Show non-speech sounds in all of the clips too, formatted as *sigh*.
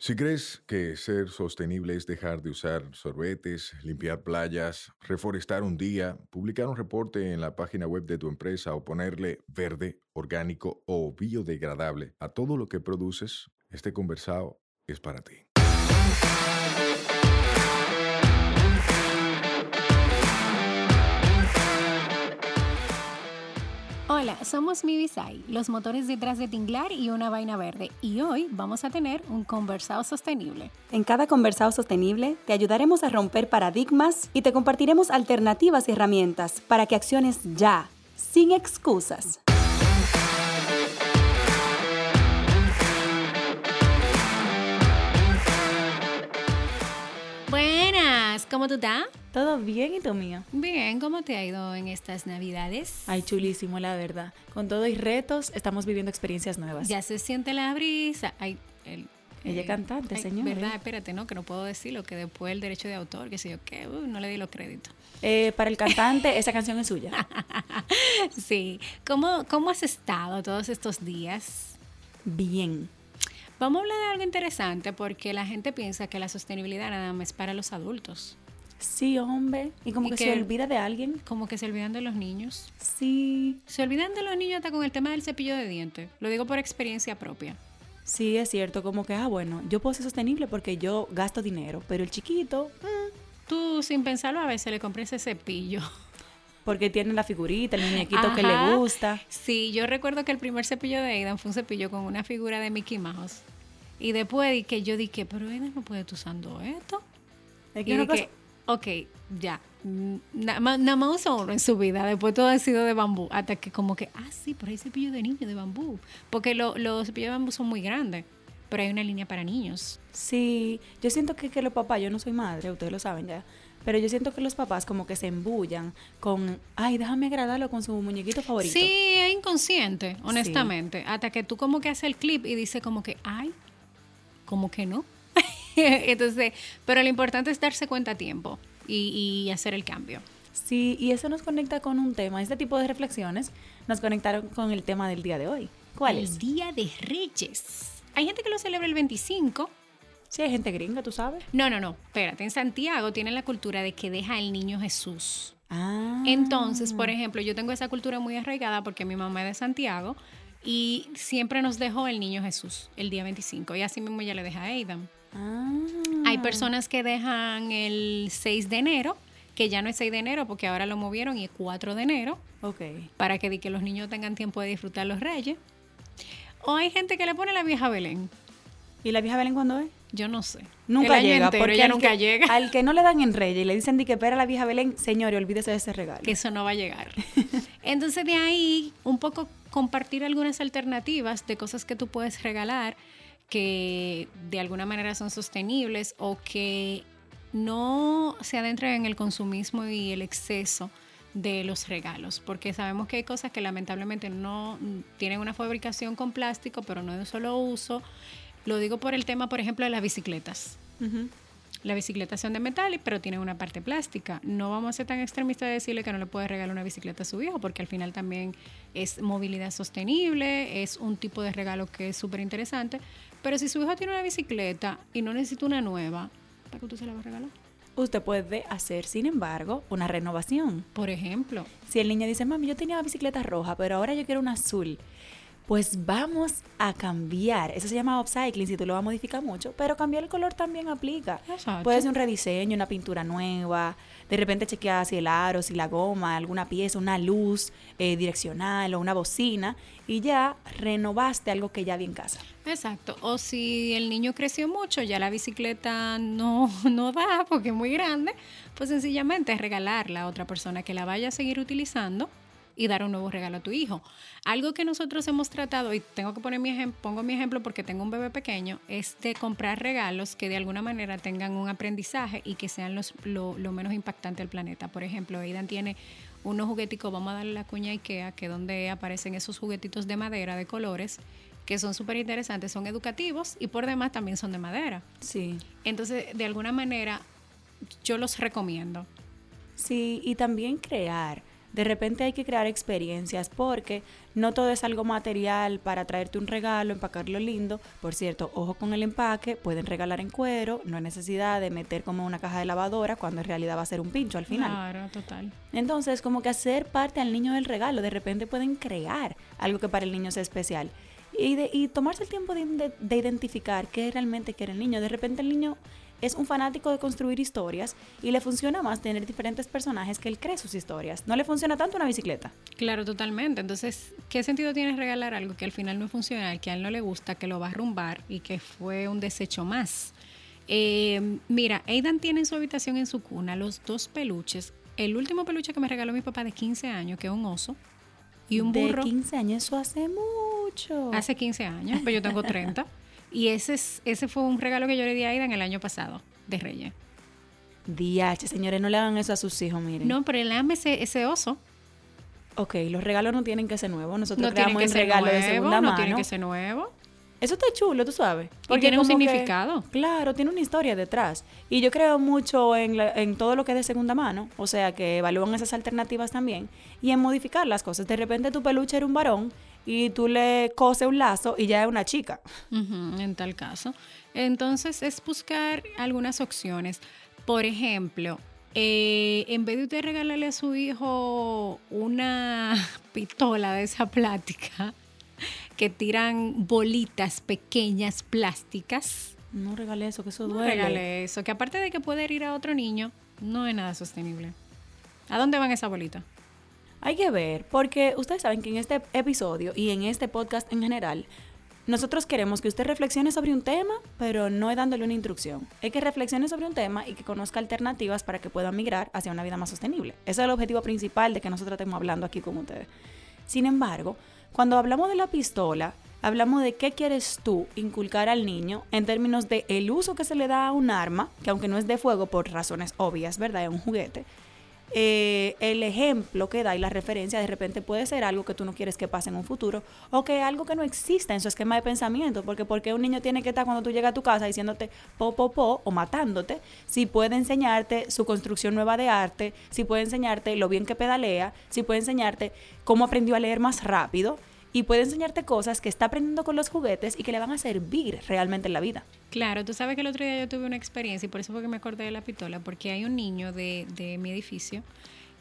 Si crees que ser sostenible es dejar de usar sorbetes, limpiar playas, reforestar un día, publicar un reporte en la página web de tu empresa o ponerle verde, orgánico o biodegradable a todo lo que produces, este conversado es para ti. Hola, somos Mibisai, los motores detrás de Tinglar y una vaina verde, y hoy vamos a tener un conversado sostenible. En cada conversado sostenible te ayudaremos a romper paradigmas y te compartiremos alternativas y herramientas para que acciones ya, sin excusas. ¿Cómo tú estás? ¿Todo bien y tú mío? Bien, ¿cómo te ha ido en estas navidades? Ay, chulísimo, la verdad. Con todo y retos, estamos viviendo experiencias nuevas. Ya se siente la brisa. Ay, el, Ella es cantante, ay, señor. ¿Verdad? Espérate, no, que no puedo decirlo, que después el derecho de autor, que sé yo qué, uh, no le di los créditos. Eh, para el cantante, esa canción es suya. *laughs* sí. ¿Cómo, ¿Cómo has estado todos estos días? Bien. Vamos a hablar de algo interesante porque la gente piensa que la sostenibilidad nada más es para los adultos. Sí, hombre. Y como Y que, que- se olvida de alguien. Como que se olvidan de los niños. Sí. Se olvidan de los niños hasta con el tema del cepillo de dientes. Lo digo por experiencia propia. Sí, es cierto. Como que, ah, bueno, yo puedo ser sostenible porque yo gasto dinero. Pero el chiquito, mm, Tú, sin pensarlo, a veces le compré ese cepillo. *laughs* porque tiene la figurita, el muñequito que le gusta. Sí, yo recuerdo que el primer cepillo de Aidan fue un cepillo con una figura de Mickey Mouse. Y después que yo dije, pero Aidan no puede estar usando esto. Es que Y dije, ok, ya. Mm, Nada más, uso uno en su vida. Después todo ha sido de bambú. Hasta que como que, ah, sí, pero hay cepillo de niño de bambú. Porque lo- los cepillos de bambú son muy grandes. Pero hay una línea para niños. Sí, yo siento que, que los papás, yo no soy madre, ustedes lo saben ya, pero yo siento que los papás como que se embullan con, ay, déjame agradarlo con su muñequito favorito. Sí, es inconsciente, honestamente. Hasta que tú como que haces el clip y dices como que, ay, como que no. *laughs* Entonces, pero lo importante es darse cuenta a tiempo y, y hacer el cambio. Sí, y eso nos conecta con un tema, este tipo de reflexiones nos conectaron con el tema del día de hoy. ¿Cuál el es? Día de Reyes. Hay gente que lo celebra el 25. Sí, hay gente gringa, tú sabes. No, no, no, espérate. En Santiago tienen la cultura de que deja el niño Jesús. Ah. Entonces, por ejemplo, yo tengo esa cultura muy arraigada porque mi mamá es de Santiago y siempre nos dejó el niño Jesús el día 25 y así mismo ella le deja a Aidan. Ah. Hay personas que dejan el 6 de enero, que ya no es 6 de enero porque ahora lo movieron y es 4 de enero, Ok. para que, di que los niños tengan tiempo de disfrutar los reyes. O hay gente que le pone la vieja Belén. ¿Y la vieja Belén cuándo es? Yo no sé. Nunca llega, entero, porque ella nunca que, llega. Al que no le dan en Reyes y le dicen de que espera la vieja Belén, señores, olvídese de ese regalo. que eso no va a llegar. Entonces de ahí un poco compartir algunas alternativas de cosas que tú puedes regalar que de alguna manera son sostenibles o que no se adentren en el consumismo y el exceso de los regalos, porque sabemos que hay cosas que lamentablemente no mm, tienen una fabricación con plástico, pero no de un solo uso. Lo digo por el tema, por ejemplo, de las bicicletas. Ujú. La bicicleta son de metal, pero tienen una parte plástica. No vamos a ser tan extremistas de decirle que no le puede regalar una bicicleta a su hijo, porque al final también es movilidad sostenible, es un tipo de regalo que es súper interesante. Pero si su hijo tiene una bicicleta y no necesita una nueva, ¿para qué usted se la va a regalar? Usted puede hacer, sin embargo, una renovación. Por ejemplo, Si el niño dice, mami, yo tenía una bicicleta roja, pero ahora yo quiero una azul, pues vamos a cambiar. Eso se llama upcycling, si tú lo vas a modificar mucho, pero cambiar el color también aplica. Exacto. Puede ser un rediseño, una pintura nueva, de repente chequear si el aro, si la goma, alguna pieza, una luz eh, direccional o una bocina, y ya renovaste algo que ya había en casa. exacto. O si el niño creció mucho, ya la bicicleta no, *laughs* no da porque es muy grande, pues sencillamente es regalarla a otra persona que la vaya a seguir utilizando y dar un nuevo regalo a tu hijo. Algo que nosotros hemos tratado, y tengo que poner mi ejemplo, pongo mi ejemplo porque tengo un bebé pequeño, es de comprar regalos que de alguna manera tengan un aprendizaje y que sean los, lo, lo menos impactante al planeta. Por ejemplo, Aidan tiene unos jugueticos, vamos a darle la cuña Ikea, que es donde aparecen esos juguetitos de madera de colores, que son súper interesantes, son educativos y por demás también son de madera. Sí. Entonces, de alguna manera, yo los recomiendo. Sí, y también crear De repente hay que crear experiencias porque no todo es algo material para traerte un regalo, empacarlo lindo. Por cierto, ojo con el empaque, pueden regalar en cuero, no hay necesidad de meter como una caja de lavadora cuando en realidad va a ser un pincho al final. Claro, total. Entonces, como que hacer parte al niño del regalo, de repente pueden crear algo que para el niño sea especial. Y, de, y tomarse el tiempo de, de- de identificar qué realmente quiere el niño. De repente el niño es un fanático de construir historias y le funciona más tener diferentes personajes que él cree sus historias. No le funciona tanto una bicicleta. Claro, totalmente. Entonces, ¿qué sentido tiene regalar algo que al final no es funcional, que a él no le gusta, que lo va a arrumbar y que fue un desecho más? Eh, mira, Aidan tiene en su habitación en su cuna los dos peluches. El último peluche que me regaló mi papá de 15 años, que es un oso, y un burro. De 15 años, eso hace mucho. Hace 15 años, pero yo tengo 30. *laughs* y ese, es, ese fue un regalo que yo le di a Aidan el año pasado, de Reyes. DH, señores, no le hagan eso a sus hijos, miren. No, pero él ama ese, ese oso. Ok, los regalos no tienen que ser nuevos. Nosotros No tiene creamos que el regalo nuevo, de segunda no mano. tiene que ser nuevo. Eso está chulo, tú sabes. tiene un como que- significado. claro, tiene una historia detrás. Y yo creo mucho en, la- en todo lo que es de segunda mano, o sea, que evalúan esas alternativas también, y en modificar las cosas. De repente tu peluche era un varón y tú le coses un lazo y ya es una chica. En tal caso. Entonces es buscar algunas opciones. Por ejemplo, eh, en vez de usted regalarle a su hijo una *laughs* pistola de esa plástica que tiran bolitas pequeñas plásticas, No regale eso, que eso no duele. regale eso. Que aparte de que puede herir a otro niño, no es nada sostenible. ¿A dónde van esas bolitas? Hay que ver, porque ustedes saben que en este episodio y en este podcast en general, nosotros queremos que usted reflexione sobre un tema, pero no es dándole una instrucción. Es que reflexione sobre un tema y que conozca alternativas para que pueda migrar hacia una vida más sostenible. Ese es el objetivo principal de que nosotros estemos hablando aquí con ustedes. Sin embargo, cuando hablamos de la pistola, hablamos de qué quieres tú inculcar al niño en términos de el uso que se le da a un arma, que aunque no es de fuego por razones obvias, ¿verdad? Es un juguete eh, el ejemplo que da y la referencia de repente puede ser algo que tú no quieres que pase en un futuro o que algo que no exista en su esquema de pensamiento, porque porque un niño tiene que estar cuando tú llegas a tu casa diciéndote po po po o matándote, si puede enseñarte su construcción nueva de arte, si puede enseñarte lo bien que pedalea, si puede enseñarte cómo aprendió a leer más rápido y puede enseñarte cosas que está aprendiendo con los juguetes y que le van a servir realmente en la vida. Claro, tú sabes que el otro día yo tuve una experiencia y por eso fue que me acordé de la pistola, porque hay un niño de, de mi edificio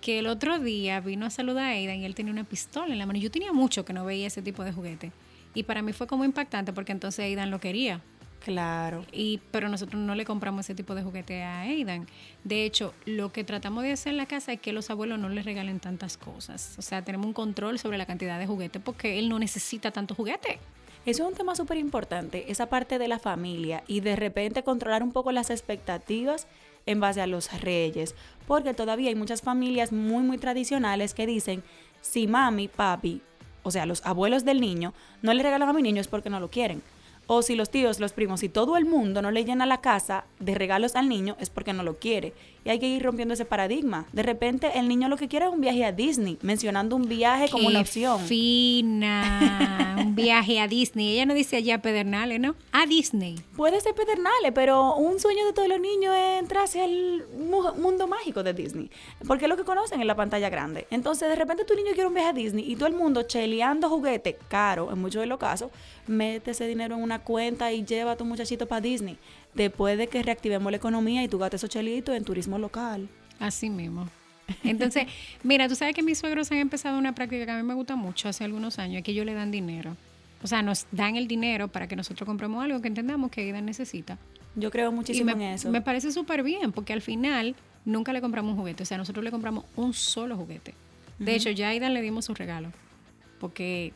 que el otro día vino a saludar a Aidan y él tenía una pistola en la mano. Yo tenía mucho que no veía ese tipo de juguete. Y para mí fue como impactante porque entonces Aidan lo quería. Claro. Y, pero nosotros no le compramos ese tipo de juguete a Aidan. De hecho, lo que tratamos de hacer en la casa es que los abuelos no le regalen tantas cosas. O sea, tenemos un control sobre la cantidad de juguete porque él no necesita tanto juguete. Eso es un tema súper importante, esa parte de la familia y de repente controlar un poco las expectativas en base a los reyes, porque todavía hay muchas familias muy, muy tradicionales que dicen, si mami, papi, o sea, los abuelos del niño, no le regalan a mi niño es porque no lo quieren. O si los tíos, los primos y todo el mundo no le llena la casa de regalos al niño es porque no lo quiere. Y hay que ir rompiendo ese paradigma. De repente el niño lo que quiere es un viaje a Disney, mencionando un viaje como una opción. Fina, *laughs* un viaje a Disney. Ella no dice allá a Pedernales, ¿no? A Disney. Puede ser Pedernales, pero un sueño de todos los niños es entrar hacia el mu- mundo mágico de Disney. Porque es lo que conocen en la pantalla grande. Entonces, de repente tu niño quiere un viaje a Disney y todo el mundo cheleando juguete caro, en muchos de los casos, mete ese dinero en una cuenta y lleva a tu muchachito para Disney. Después de que reactivemos la economía y tú gastes esos chelitos en turismo local. Así mismo. Entonces, *laughs* mira, tú sabes que mis suegros han empezado una práctica que a mí me gusta mucho hace algunos años, es que ellos le dan dinero. O sea, nos dan el dinero para que nosotros compremos algo que entendamos que Aidan necesita. Yo creo Y muchísimo me, en eso. me parece súper bien, porque al final nunca le compramos un juguete. O sea, nosotros le compramos un solo juguete. De hecho, ya a Aidan le dimos su regalo, porque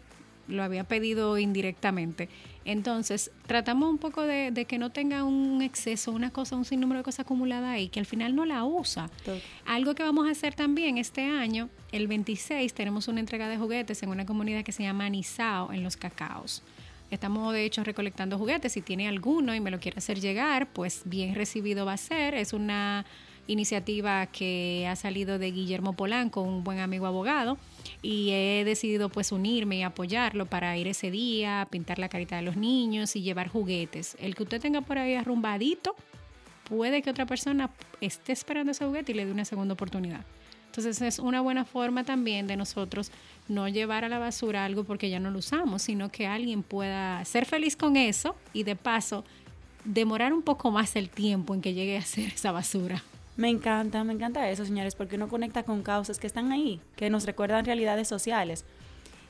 lo había pedido indirectamente. Entonces, tratamos un poco de, de que no tenga un exceso, una cosa, un sinnúmero de cosas acumuladas ahí, que al final no la usa. Todo. Algo que vamos a hacer también este año, el 26, tenemos una entrega de juguetes en una comunidad que se llama Anisao en los cacaos. Estamos de hecho recolectando juguetes. Si tiene alguno y me lo quiere hacer llegar, pues bien recibido va a ser. Es una iniciativa que ha salido de Guillermo Polanco, un buen amigo abogado, y he decidido pues unirme y apoyarlo para ir ese día, pintar la carita de los niños y llevar juguetes. El que usted tenga por ahí arrumbadito, puede que otra persona esté esperando ese juguete y le dé una segunda oportunidad. Entonces es una buena forma también de nosotros no llevar a la basura algo porque ya no lo usamos, sino que alguien pueda ser feliz con eso y de paso demorar un poco más el tiempo en que llegue a ser esa basura. Me encanta, me encanta eso, señores, porque uno conecta con causas que están ahí, que nos recuerdan realidades sociales.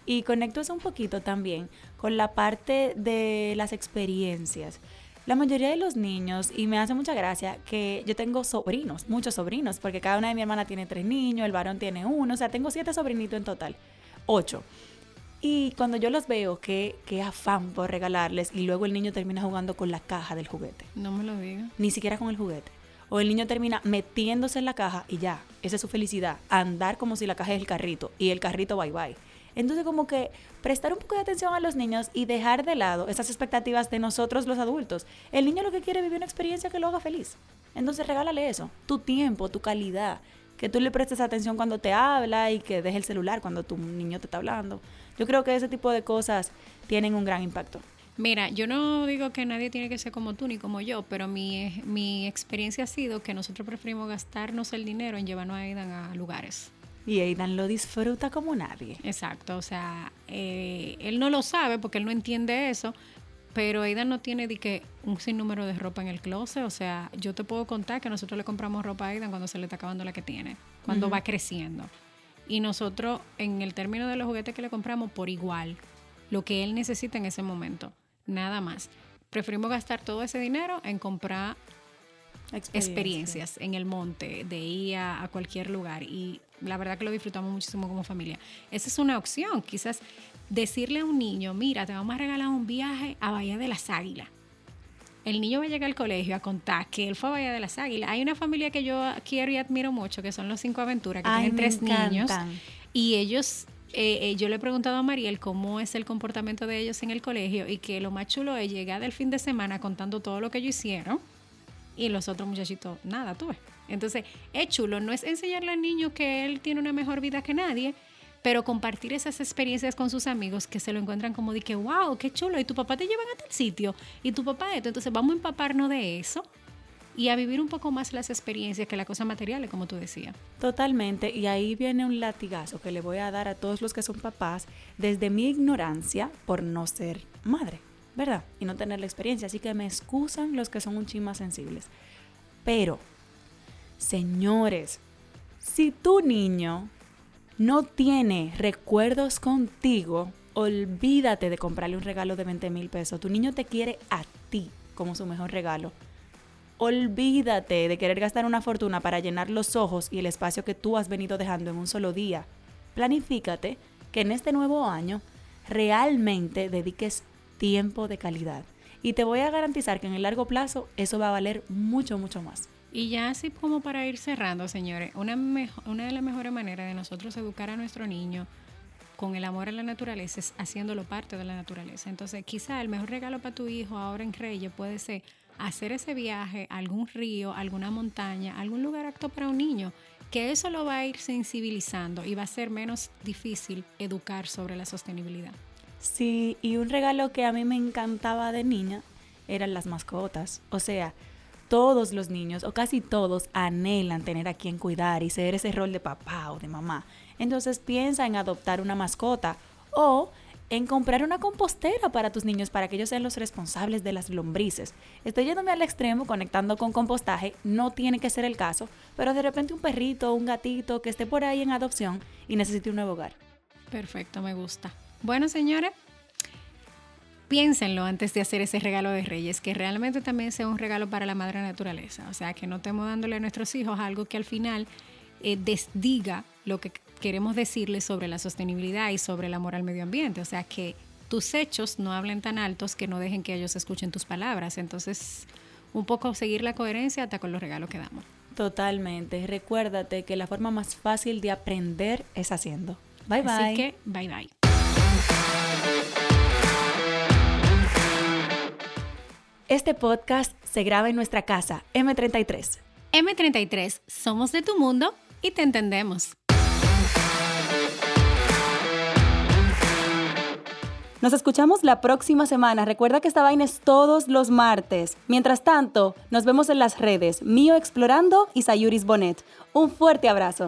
Y conecto eso un poquito también con la parte de las experiencias. La mayoría de los niños, y me hace mucha gracia que yo tengo sobrinos, muchos sobrinos, porque cada una de mi hermana tiene tres niños, el varón tiene uno, o sea, tengo siete sobrinitos en total, ocho. Y cuando yo los veo, qué, qué afán por regalarles, y luego el niño termina jugando con la caja del juguete. No me lo diga. Ni siquiera con el juguete. O el niño termina metiéndose en la caja y ya, esa es su felicidad, andar como si la caja es el carrito y el carrito bye bye. Entonces como que prestar un poco de atención a los niños y dejar de lado esas expectativas de nosotros los adultos. El niño lo que quiere es vivir una experiencia que lo haga feliz. Entonces regálale eso, tu tiempo, tu calidad, que tú le prestes atención cuando te habla y que deje el celular cuando tu niño te está hablando. Yo creo que ese tipo de cosas tienen un gran impacto. Mira, yo no digo que nadie tiene que ser como tú ni como yo, pero mi, mi experiencia ha sido que nosotros preferimos gastarnos el dinero en llevarnos a Aidan a lugares. Y Aidan lo disfruta como nadie. Exacto, o sea, eh, él no lo sabe porque él no entiende eso, pero Aidan no tiene de que un sinnúmero de ropa en el closet, o sea, yo te puedo contar que nosotros le compramos ropa a Aidan cuando se le está acabando la que tiene, cuando va creciendo. Y nosotros, en el término de los juguetes que le compramos, por igual, lo que él necesita en ese momento, nada más. Preferimos gastar todo ese dinero en comprar experiencias en el monte, de ir a, cualquier lugar y la verdad que lo disfrutamos muchísimo como familia. Esa es una opción, quizás decirle a un niño, mira, te vamos a regalar un viaje a Bahía de las Águilas. El niño va a llegar al colegio a contar que él fue a Bahía de las Águilas. Hay una familia que yo quiero y admiro mucho, que son los Cinco Aventuras, que tienen tres niños. Y ellos eh, eh, yo le he preguntado a Mariel cómo es el comportamiento de ellos en el colegio y que lo más chulo es llegar del fin de semana contando todo lo que ellos hicieron y los otros muchachitos, nada, tú ves. Entonces, es chulo, no es enseñarle al niño que él tiene una mejor vida que nadie, pero compartir esas experiencias con sus amigos que se lo encuentran como de que, wow, qué chulo, y tu papá te llevan a tal sitio, y tu papá esto. Entonces, vamos a empaparnos de eso y a vivir un poco más las experiencias que la cosa material, como tú decías. Totalmente, y ahí viene un latigazo que le voy a dar a todos los que son papás desde mi ignorancia por no ser madre, ¿verdad? Y no tener la experiencia, así que me excusan los que son un ching más sensibles. Pero, señores, si tu niño no tiene recuerdos contigo, olvídate de comprarle un regalo de 20 mil pesos. Tu niño te quiere a ti como su mejor regalo Olvídate de querer gastar una fortuna para llenar los ojos y el espacio que tú has venido dejando en un solo día. Planifícate que en este nuevo año realmente dediques tiempo de calidad. Y te voy a garantizar que en el largo plazo eso va a valer mucho, mucho más. Y ya así como para ir cerrando, señores, una, de las mejores maneras de nosotros educar a nuestro niño con el amor a la naturaleza es haciéndolo parte de la naturaleza. Entonces, quizá el mejor regalo para tu hijo ahora en Reyes puede ser hacer ese viaje a algún río, alguna montaña, algún lugar apto para un niño, que eso lo va a ir sensibilizando y va a ser menos difícil educar sobre la sostenibilidad. Sí, y un regalo que a mí me encantaba de niña eran las mascotas. O sea, todos los niños, o casi todos, anhelan tener a quien cuidar y ser ese rol de papá o de mamá. Entonces piensa en adoptar una mascota o en comprar una compostera para tus niños para que ellos sean los responsables de las lombrices. Estoy yéndome al extremo conectando con compostaje, no tiene que ser el caso, pero de repente un perrito, un gatito que esté por ahí en adopción y necesite un nuevo hogar. Perfecto, me gusta. Bueno, señores, piénsenlo antes de hacer ese regalo de Reyes, que realmente también sea un regalo para la madre naturaleza. O sea, que no estemos dándole a nuestros hijos algo que al final eh, desdiga lo que queremos decirles sobre la sostenibilidad y sobre el amor al medio ambiente. O sea, que tus hechos no hablen tan altos que no dejen que ellos escuchen tus palabras. Entonces, un poco seguir la coherencia hasta con los regalos que damos. Totalmente. Recuérdate que la forma más fácil de aprender es haciendo. Bye bye. Así que, bye bye. Este podcast se graba en nuestra casa, M33. M33, somos de tu mundo y te entendemos. Nos escuchamos la próxima semana. Recuerda que esta vaina es todos los martes. Mientras tanto, nos vemos en las redes Mío Explorando y Sayuris Bonet. Un fuerte abrazo.